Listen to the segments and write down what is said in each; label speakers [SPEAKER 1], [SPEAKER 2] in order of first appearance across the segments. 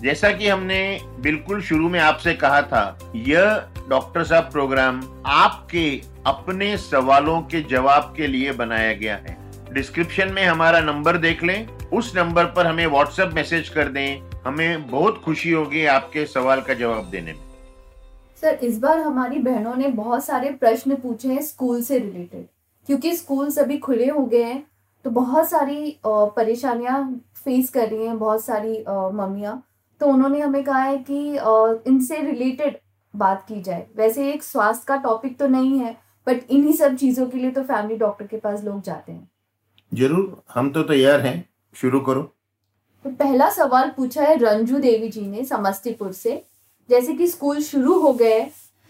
[SPEAKER 1] जैसा कि हमने बिल्कुल शुरू में आपसे कहा था, यह डॉक्टर साहब प्रोग्राम आपके अपने सवालों के जवाब के लिए बनाया गया है। डिस्क्रिप्शन में हमारा नंबर देख लें। उस नंबर पर हमें व्हाट्सएप मैसेज कर दें। हमें बहुत खुशी होगी आपके सवाल का जवाब देने में।
[SPEAKER 2] सर, इस बार हमारी बहनों ने बहुत सारे प्रश्न पूछे हैं स्कूल से रिलेटेड। क्योंकि स्कूल सभी खुले हो गए हैं तो बहुत सारी परेशानियाँ फेस कर रही हैं, बहुत सारी मम्मियाँ। तो उन्होंने हमें कहा है कि इनसे रिलेटेड बात की जाए। वैसे एक स्वास्थ्य का टॉपिक तो नहीं है बट इन्हीं सब चीज़ों के लिए तो फैमिली डॉक्टर के पास लोग जाते हैं।
[SPEAKER 1] ज़रूर हम तो तैयार हैं। शुरू करो।
[SPEAKER 2] तो पहला सवाल पूछा है रंजू देवी जी ने समस्तीपुर से। जैसे कि स्कूल शुरू हो गए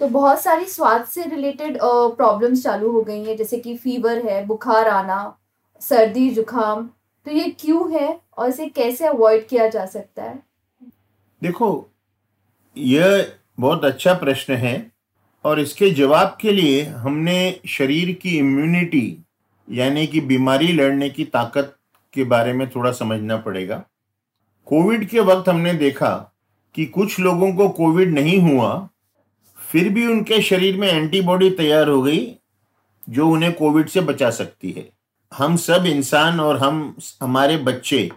[SPEAKER 2] तो बहुत सारी स्वास्थ्य से रिलेटेड प्रॉब्लम्स चालू हो गई हैं जैसे कि फीवर है बुखार आना सर्दी जुकाम तो ये क्यों है और इसे कैसे अवॉइड किया जा सकता है?
[SPEAKER 1] देखो यह बहुत अच्छा प्रश्न है और इसके जवाब के लिए हमने शरीर की इम्यूनिटी यानी कि बीमारी लड़ने की ताकत के बारे में थोड़ा समझना पड़ेगा। कोविड के वक्त हमने देखा कि कुछ लोगों को कोविड नहीं हुआ, फिर भी उनके शरीर में एंटीबॉडी तैयार हो गई, जो उन्हें कोविड से बचा सकती है। हम सब इंसान और हम, हमारे बच्चे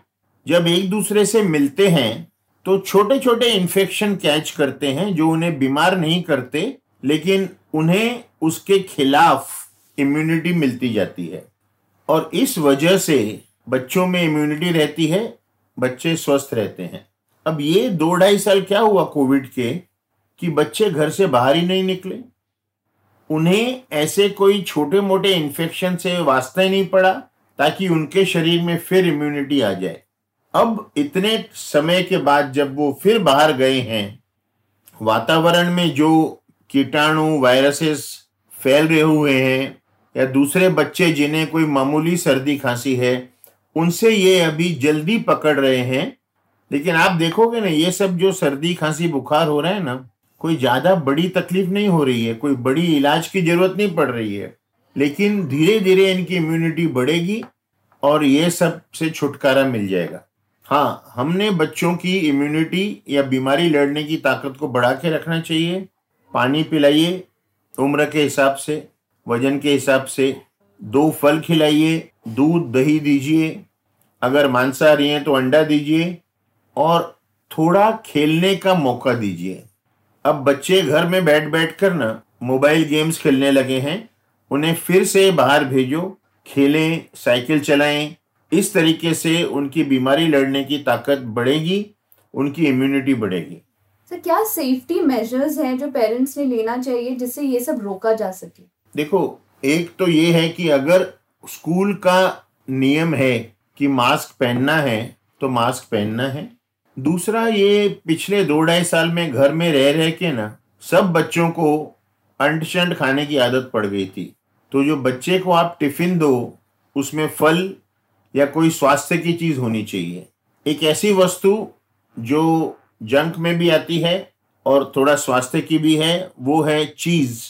[SPEAKER 1] जब एक दूसरे से मिलते हैं तो छोटे छोटे इन्फेक्शन कैच करते हैं जो उन्हें बीमार नहीं करते, लेकिन उन्हें उसके खिलाफ इम्यूनिटी मिलती जाती है। और इस वजह से बच्चों में इम्यूनिटी रहती है, बच्चे स्वस्थ रहते हैं। अब ये दो ढाई साल क्या हुआ कोविड के, कि बच्चे घर से बाहर ही नहीं निकले? उन्हें ऐसे कोई छोटे मोटे इन्फेक्शन से वास्ता ही नहीं पड़ा, ताकि उनके शरीर में फिर इम्यूनिटी आ जाए। अब इतने समय के बाद जब वो फिर बाहर गए हैं, वातावरण में जो कीटाणु, वायरसेस फैल रहे हुए हैं, या दूसरे बच्चे जिन्हें कोई मामूली सर्दी खांसी है, उनसे ये अभी जल्दी पकड़ रहे हैं। लेकिन आप देखोगे ना, ये सब जो सर्दी खांसी बुखार हो रहा है ना, कोई ज़्यादा बड़ी तकलीफ़ नहीं हो रही है, कोई बड़ी इलाज की ज़रूरत नहीं पड़ रही है। लेकिन धीरे धीरे इनकी इम्यूनिटी बढ़ेगी और ये सबसे छुटकारा मिल जाएगा। हाँ हमने बच्चों की इम्यूनिटी या बीमारी लड़ने की ताकत को बढ़ा के रखना चाहिए। पानी पिलाइए उम्र के हिसाब से, वज़न के हिसाब से। दो फल खिलाइए, दूध, दही दीजिए। अगर मांसाहारी हैं तो अंडा दीजिए और थोड़ा खेलने का मौका दीजिए। अब बच्चे घर में बैठ बैठ कर ना मोबाइल गेम्स खेलने लगे हैं। उन्हें फिर से बाहर भेजो, खेलें, साइकिल चलाएँ इस तरीके से उनकी बीमारी लड़ने की ताकत बढ़ेगी उनकी इम्यूनिटी बढ़ेगी।
[SPEAKER 2] सर क्या सेफ्टी मेजर्स हैं जो पेरेंट्स ने लेना चाहिए जिससे ये सब रोका जा सके?
[SPEAKER 1] देखो एक तो ये है कि अगर स्कूल का नियम है कि मास्क पहनना है तो मास्क पहनना है। दूसरा ये पिछले दो ढाई साल में घर में रह रह के ना सब बच्चों को अंट शंट खाने की आदत पड़ गई थी। तो जो बच्चे को आप टिफ़िन दो उसमें फल या कोई स्वास्थ्य की चीज़ होनी चाहिए। एक ऐसी वस्तु जो जंक में भी आती है और थोड़ा स्वास्थ्य की भी है, वो है चीज़।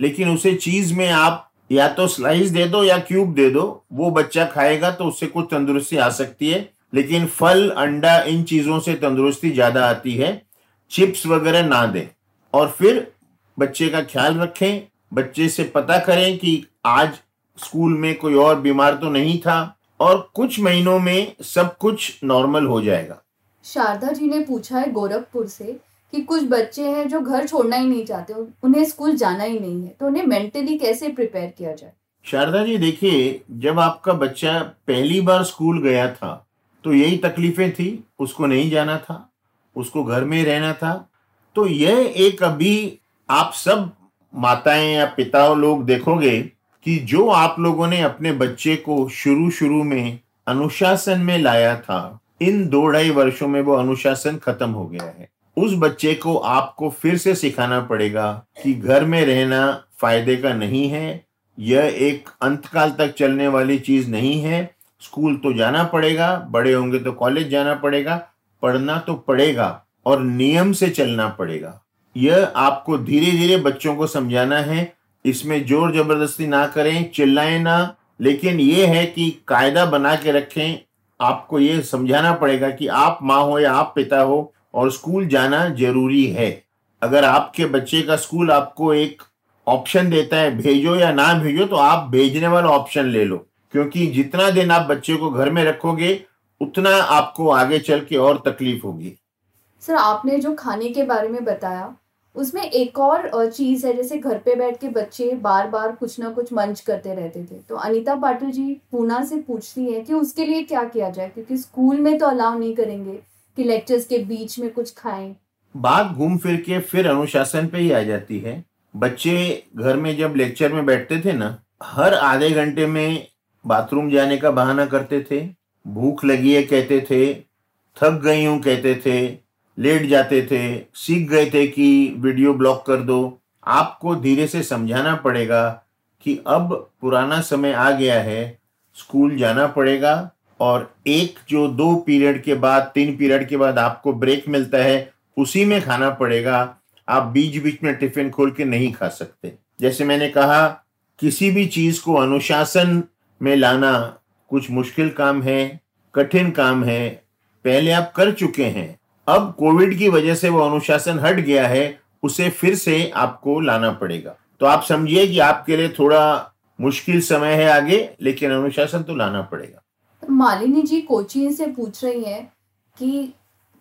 [SPEAKER 1] लेकिन उसे चीज़ में आप या तो स्लाइस दे दो या क्यूब दे दो, वो बच्चा खाएगा तो उससे कुछ तंदुरुस्ती आ सकती है। लेकिन फल, अंडा, इन चीज़ों से तंदुरुस्ती ज़्यादा आती है। चिप्स वगैरह ना दें। और फिर बच्चे का ख्याल रखें, बच्चे से पता करें कि आज स्कूल में कोई और बीमार तो नहीं था और कुछ महीनों में सब कुछ नॉर्मल हो जाएगा।
[SPEAKER 2] शारदा जी ने पूछा है गोरखपुर से कि कुछ बच्चे हैं जो घर छोड़ना ही नहीं चाहते उन्हें स्कूल जाना ही नहीं है तो उन्हें मेंटली कैसे प्रिपेयर किया जाए?
[SPEAKER 1] शारदा जी देखिए जब आपका बच्चा पहली बार स्कूल गया था तो यही तकलीफें थी उसको नहीं जाना था उसको घर में रहना था। तो यह एक अभी आप सब माताएँ या पिता लोग देखोगे कि जो आप लोगों ने अपने बच्चे को शुरू शुरू में अनुशासन में लाया था, इन दो ढाई वर्षों में वो अनुशासन खत्म हो गया है। उस बच्चे को आपको फिर से सिखाना पड़ेगा कि घर में रहना फ़ायदे का नहीं है, यह एक अंतकाल तक चलने वाली चीज़ नहीं है। स्कूल तो जाना पड़ेगा, बड़े होंगे तो कॉलेज जाना पड़ेगा, पढ़ना तो पड़ेगा और नियम से चलना पड़ेगा। यह आपको धीरे धीरे बच्चों को समझाना है इसमें ज़ोर ज़बरदस्ती ना करें, चिल्लाएँ ना। लेकिन ये है कि कायदा बना के रखें। आपको ये समझाना पड़ेगा कि आप माँ हो या आप पिता हो और स्कूल जाना ज़रूरी है। अगर आपके बच्चे का स्कूल आपको एक ऑप्शन देता है, भेजो या ना भेजो तो आप भेजने वाला ऑप्शन ले लो। क्योंकि जितना दिन आप बच्चे को घर में रखोगे, उतना आपको आगे चल के और तकलीफ़ होगी।
[SPEAKER 2] सर, आपने जो खाने के बारे में बताया उसमें एक और चीज़ है, जैसे घर पे बैठ के बच्चे बार बार कुछ ना कुछ मंच करते रहते थे। तो अनीता पाटिल जी पूना से पूछती है कि उसके लिए क्या किया जाए, क्योंकि स्कूल में तो अलाउ नहीं करेंगे कि लेक्चर्स के बीच में कुछ खाएँ।
[SPEAKER 1] बात घूम फिर के फिर अनुशासन पे ही आ जाती है। बच्चे घर में जब लेक्चर में बैठते थे ना, हर आधे घंटे में बाथरूम जाने का बहाना करते थे। भूख लगी है कहते थे, थक गई हूँ कहते थे। लेट जाते थे, सीख गए थे कि वीडियो ब्लॉक कर दो। आपको धीरे से समझाना पड़ेगा कि अब पुराना समय आ गया है, स्कूल जाना पड़ेगा और एक जो दो पीरियड के बाद, तीन पीरियड के बाद आपको ब्रेक मिलता है, उसी में खाना पड़ेगा। आप बीच बीच में टिफ़िन खोल के नहीं खा सकते। जैसे मैंने कहा, किसी भी चीज़ को अनुशासन में लाना कुछ मुश्किल काम है, कठिन काम है, पहले आप कर चुके हैं। अब कोविड की वजह से वो अनुशासन हट गया है उसे फिर से आपको लाना पड़ेगा। तो आप समझिए कि आपके लिए थोड़ा मुश्किल समय है आगे लेकिन अनुशासन तो लाना पड़ेगा।
[SPEAKER 2] मालिनी जी कोचिंग से पूछ रही हैं कि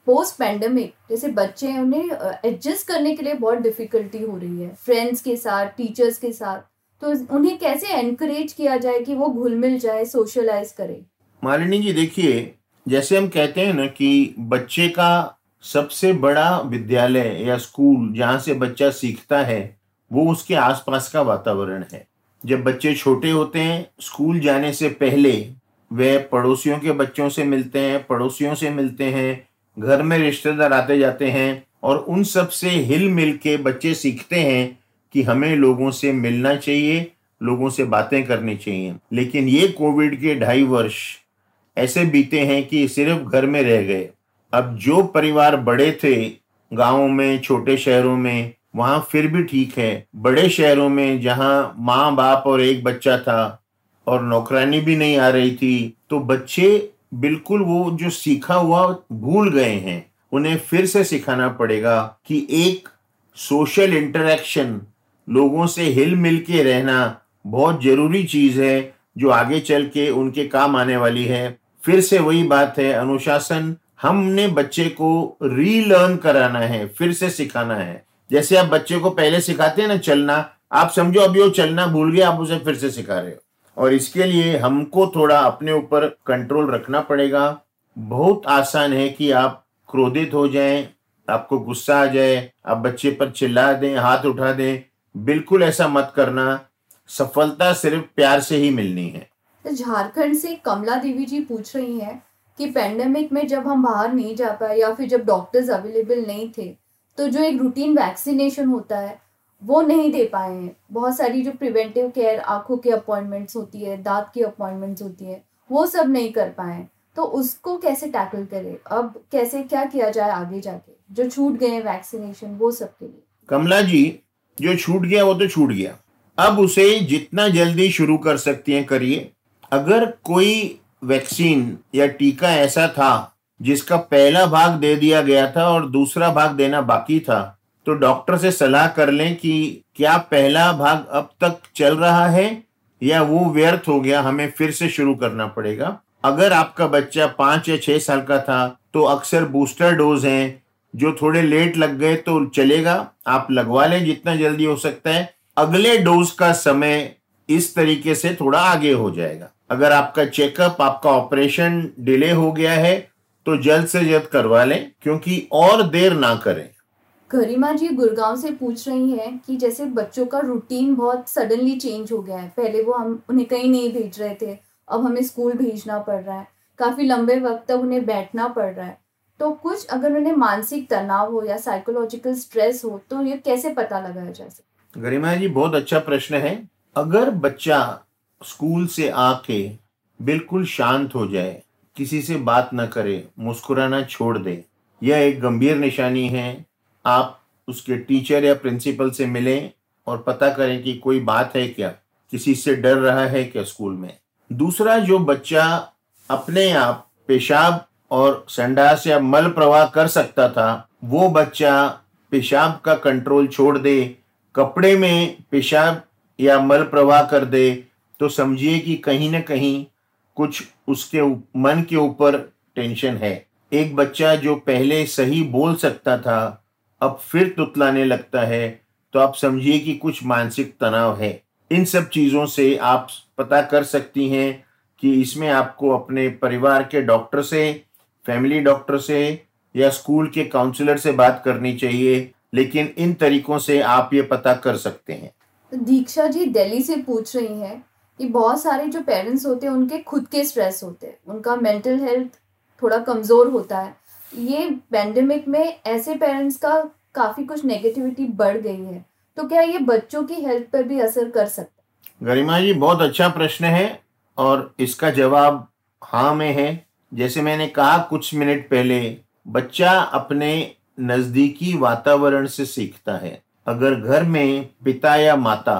[SPEAKER 2] पोस्ट पैंडमिक जैसे बच्चे हैं उन्हें एडजस्ट करने के लिए बहुत डिफिकल्टी हो रही है फ्रेंड्स के साथ टीचर्स के साथ। तो उन्हें कैसे एनकरेज किया जाए कि वो घुल मिल जाए सोशलाइज करे?
[SPEAKER 1] मालिनी जी देखिए जैसे हम कहते हैं ना कि बच्चे का सबसे बड़ा विद्यालय या स्कूल जहाँ से बच्चा सीखता है, वो उसके आसपास का वातावरण है। जब बच्चे छोटे होते हैं, स्कूल जाने से पहले वे पड़ोसियों के बच्चों से मिलते हैं, पड़ोसियों से मिलते हैं, घर में रिश्तेदार आते जाते हैं और उन सबसे हिल मिल के बच्चे सीखते हैं कि हमें लोगों से मिलना चाहिए, लोगों से बातें करनी चाहिए। लेकिन ये कोविड के ढाई वर्ष ऐसे बीते हैं कि सिर्फ़ घर में रह गए। अब जो परिवार बड़े थे, गाँवों में, छोटे शहरों में, वहाँ फिर भी ठीक है। बड़े शहरों में, जहाँ माँ बाप और एक बच्चा था और नौकरानी भी नहीं आ रही थी तो बच्चे बिल्कुल वो जो सीखा हुआ भूल गए हैं। उन्हें फिर से सिखाना पड़ेगा कि एक सोशल इंटरेक्शन, लोगों से हिल मिल के रहना बहुत ज़रूरी चीज़ है, जो आगे चल के उनके काम आने वाली है। फिर से वही बात है, अनुशासन, हमने बच्चे को रीलर्न कराना है, फिर से सिखाना है। जैसे आप बच्चे को पहले सिखाते हैं ना, चलना, आप समझो अभी वो चलना भूल गया आप उसे फिर से सिखा रहे हो। और इसके लिए हमको थोड़ा अपने ऊपर कंट्रोल रखना पड़ेगा। बहुत आसान है कि आप क्रोधित हो जाएँ, आपको गुस्सा आ जाए, आप बच्चे पर चिल्ला दें, हाथ उठा दें। बिल्कुल ऐसा मत करना। सफलता सिर्फ़ प्यार से ही मिलनी है।
[SPEAKER 2] झारखंड से कमला देवी जी पूछ रही हैं कि पेंडेमिक में जब हम बाहर नहीं जा पाए या फिर जब डॉक्टर्स अवेलेबल नहीं थे तो जो एक रूटीन वैक्सीनेशन होता है, वो नहीं दे पाए हैं। बहुत सारी जो प्रिवेंटिव केयर आँखों की अपॉइंटमेंट्स होती है, दांत की अपॉइंटमेंट्स होती है, वो सब नहीं कर पाए तो उसको कैसे टैकल करें? अब कैसे, क्या किया जाए आगे जाके? जो छूट गए वैक्सीनेशन वो सब के लिए।
[SPEAKER 1] कमला जी, जो छूट गया, वो तो छूट गया। अब उसे जितना जल्दी शुरू कर सकती हैं, करिए। अगर कोई वैक्सीन या टीका ऐसा था जिसका पहला भाग दे दिया गया था और दूसरा भाग देना बाकी था तो डॉक्टर से सलाह कर लें कि क्या पहला भाग अब तक चल रहा है या वो व्यर्थ हो गया, हमें फिर से शुरू करना पड़ेगा। अगर आपका बच्चा पाँच या छह साल का था तो अक्सर बूस्टर डोज हैं, जो थोड़े लेट लग गए तो चलेगा, आप लगवा लें जितना जल्दी हो सकता है। अगले डोज का समय इस तरीके से थोड़ा आगे हो जाएगा। अगर आपका चेकअप आपका ऑपरेशन डिले हो गया है तो जल्द से जल्द करवा लें क्योंकि और देर ना करें।
[SPEAKER 2] गरिमा जी गुड़गांव से पूछ रही हैं कि जैसे बच्चों का रूटीन बहुत सडनली चेंज हो गया है। पहले वो हम उन्हें कहीं नहीं भेज रहे थे अब हमें स्कूल भेजना पड़ रहा है। काफ़ी लंबे वक्त तक उन्हें बैठना पड़ रहा है। तो कुछ अगर उन्हें मानसिक तनाव हो या साइकोलॉजिकल स्ट्रेस हो तो ये कैसे पता लगाया जा सकता
[SPEAKER 1] गरिमा जी बहुत अच्छा प्रश्न है। अगर बच्चा स्कूल से आके बिल्कुल शांत हो जाए। किसी से बात न करे, मुस्कुराना छोड़ दे। यह एक गंभीर निशानी है। आप उसके टीचर या प्रिंसिपल से मिलें और पता करें कि कोई बात है क्या। किसी से डर रहा है क्या स्कूल में? दूसरा, जो बच्चा अपने आप पेशाब और संडास या मल प्रवाह कर सकता था, वो बच्चा पेशाब का कंट्रोल छोड़ दे, कपड़े में पेशाब या मल प्रवाह कर दे तो समझिए कि कहीं ना कहीं कुछ उसके मन के ऊपर टेंशन है। एक बच्चा जो पहले सही बोल सकता था, अब फिर तुतलाने लगता है तो आप समझिए कि कुछ मानसिक तनाव है। इन सब चीज़ों से आप पता कर सकती हैं कि इसमें आपको अपने परिवार के डॉक्टर से, फैमिली डॉक्टर से या स्कूल के काउंसलर से बात करनी चाहिए, लेकिन इन तरीकों से आप ये पता कर सकते हैं।
[SPEAKER 2] दीक्षा जी दिल्ली से पूछ रही हैं। कि बहुत सारे जो पेरेंट्स होते हैं, उनके खुद के स्ट्रेस होते हैं। उनका मेंटल हेल्थ थोड़ा कमज़ोर होता है। ये पेंडेमिक में ऐसे पेरेंट्स का काफ़ी कुछ नेगेटिविटी बढ़ गई है। तो क्या ये बच्चों की हेल्थ पर भी असर कर सकता है?
[SPEAKER 1] गरिमा जी, बहुत अच्छा प्रश्न है और इसका जवाब हाँ में है। जैसे मैंने कहा कुछ मिनट पहले, बच्चा अपने नज़दीकी वातावरण से सीखता है। अगर घर में पिता या माता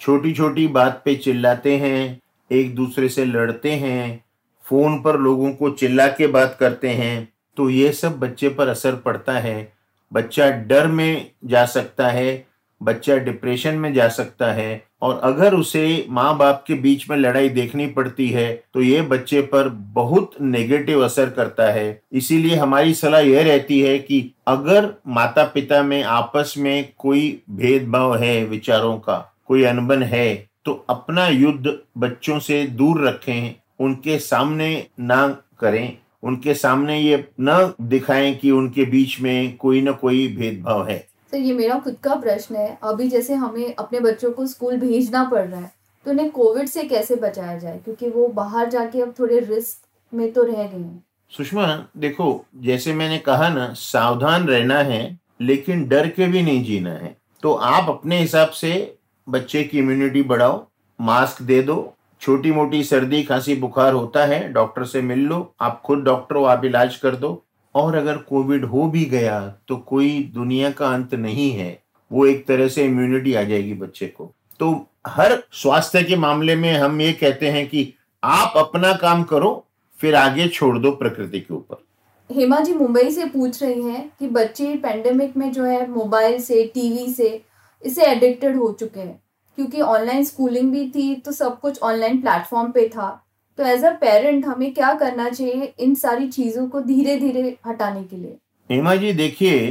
[SPEAKER 1] छोटी छोटी बात पे चिल्लाते हैं, एक दूसरे से लड़ते हैं, फ़ोन पर लोगों को चिल्ला के बात करते हैं तो ये सब बच्चे पर असर पड़ता है। बच्चा डर में जा सकता है, बच्चा डिप्रेशन में जा सकता है, और अगर उसे माँ बाप के बीच में लड़ाई देखनी पड़ती है तो ये बच्चे पर बहुत नेगेटिव असर करता है। इसीलिए हमारी सलाह यह रहती है कि अगर माता पिता में आपस में कोई भेदभाव है विचारों का कोई अनबन है तो अपना युद्ध बच्चों से दूर रखें उनके सामने ना करें उनके सामने ये न दिखाएँ कि उनके बीच में कोई ना कोई भेदभाव है।
[SPEAKER 2] तो ये मेरा खुद का प्रश्न है अभी जैसे हमें अपने बच्चों को स्कूल भेजना पड़ रहा है तो उन्हें कोविड से कैसे बचाया जाए? क्योंकि वो बाहर जाके अब थोड़े रिस्क में तो रह गए हैं।
[SPEAKER 1] सुषमा देखो जैसे मैंने कहा ना सावधान रहना है लेकिन डर के भी नहीं जीना है। तो आप अपने हिसाब से बच्चे की इम्यूनिटी बढ़ाओ मास्क दे दो छोटी मोटी सर्दी, खांसी, बुखार होता है डॉक्टर से मिल लो, आप खुद डॉक्टर हो, आप इलाज कर दो। और अगर कोविड हो भी गया तो कोई दुनिया का अंत नहीं है। वो एक तरह से इम्यूनिटी आ जाएगी बच्चे को। तो हर स्वास्थ्य के मामले में हम ये कहते हैं कि आप अपना काम करो, फिर आगे छोड़ दो प्रकृति के ऊपर।
[SPEAKER 2] हेमा जी, मुंबई से पूछ रही हैं कि बच्चे पेंडेमिक में जो है मोबाइल से टीवी से इसे एडिक्टेड हो चुके हैं। क्योंकि ऑनलाइन स्कूलिंग भी थी तो सब कुछ ऑनलाइन प्लेटफॉर्म पे था। तो एज अ पेरेंट हमें क्या करना चाहिए इन सारी चीज़ों को धीरे धीरे हटाने के लिए?
[SPEAKER 1] हेमा जी, देखिए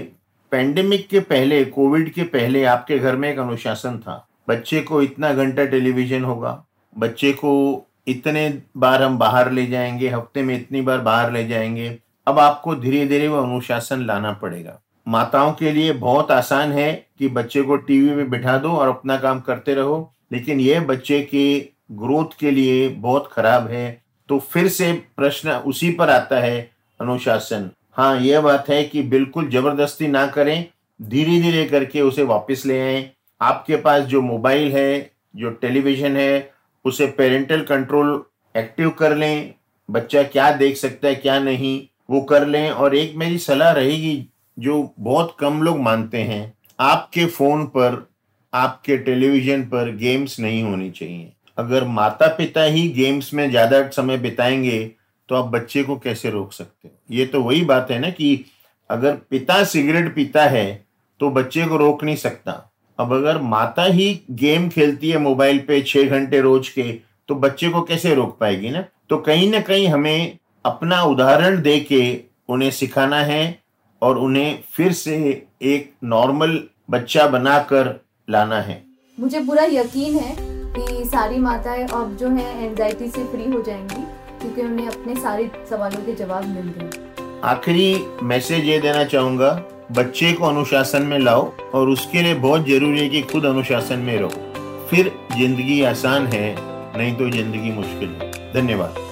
[SPEAKER 1] पेंडेमिक के पहले कोविड के पहले आपके घर में एक अनुशासन था। बच्चे को इतना घंटा टेलीविज़न होगा, बच्चे को इतने बार हम बाहर ले जाएँगे, हफ़्ते में इतनी बार बाहर ले जाएँगे। अब आपको धीरे धीरे वो अनुशासन लाना पड़ेगा। माताओं के लिए बहुत आसान है कि बच्चे को टीवी में बिठा दो और अपना काम करते रहो, लेकिन यह बच्चे के ग्रोथ के लिए बहुत खराब है। तो फिर से प्रश्न उसी पर आता है, अनुशासन। हाँ यह बात है कि बिल्कुल ज़बरदस्ती ना करें धीरे धीरे करके उसे वापस ले आए। आपके पास जो मोबाइल है, जो टेलीविज़न है, उसे पेरेंटल कंट्रोल एक्टिव कर लें। बच्चा क्या देख सकता है, क्या नहीं, वो कर लें और एक मेरी सलाह रहेगी जो बहुत कम लोग मानते हैं, आपके फ़ोन पर, आपके टेलीविज़न पर गेम्स नहीं होनी चाहिए। अगर माता पिता ही गेम्स में ज़्यादा समय बिताएँगे तो आप बच्चे को कैसे रोक सकते हो? ये तो वही बात है ना कि अगर पिता सिगरेट पीता है तो बच्चे को रोक नहीं सकता। अब अगर माता ही गेम खेलती है मोबाइल पे छह घंटे रोज के तो बच्चे को कैसे रोक पाएगी ना? तो कहीं ना कहीं हमें अपना उदाहरण दे के उन्हें सिखाना है और उन्हें फिर से एक नॉर्मल बच्चा बनाकर लाना है।
[SPEAKER 2] मुझे पूरा यकीन है कि सारी माताएँ अब जो है एंजाइटी से फ्री हो जाएँगी क्योंकि उन्हें अपने सारे सवालों के जवाब मिल गए।
[SPEAKER 1] आखिरी मैसेज ये देना चाहूँगा बच्चे को अनुशासन में लाओ और उसके लिए बहुत ज़रूरी है कि खुद अनुशासन में रहो। फिर ज़िंदगी आसान है नहीं तो ज़िंदगी मुश्किल है। धन्यवाद।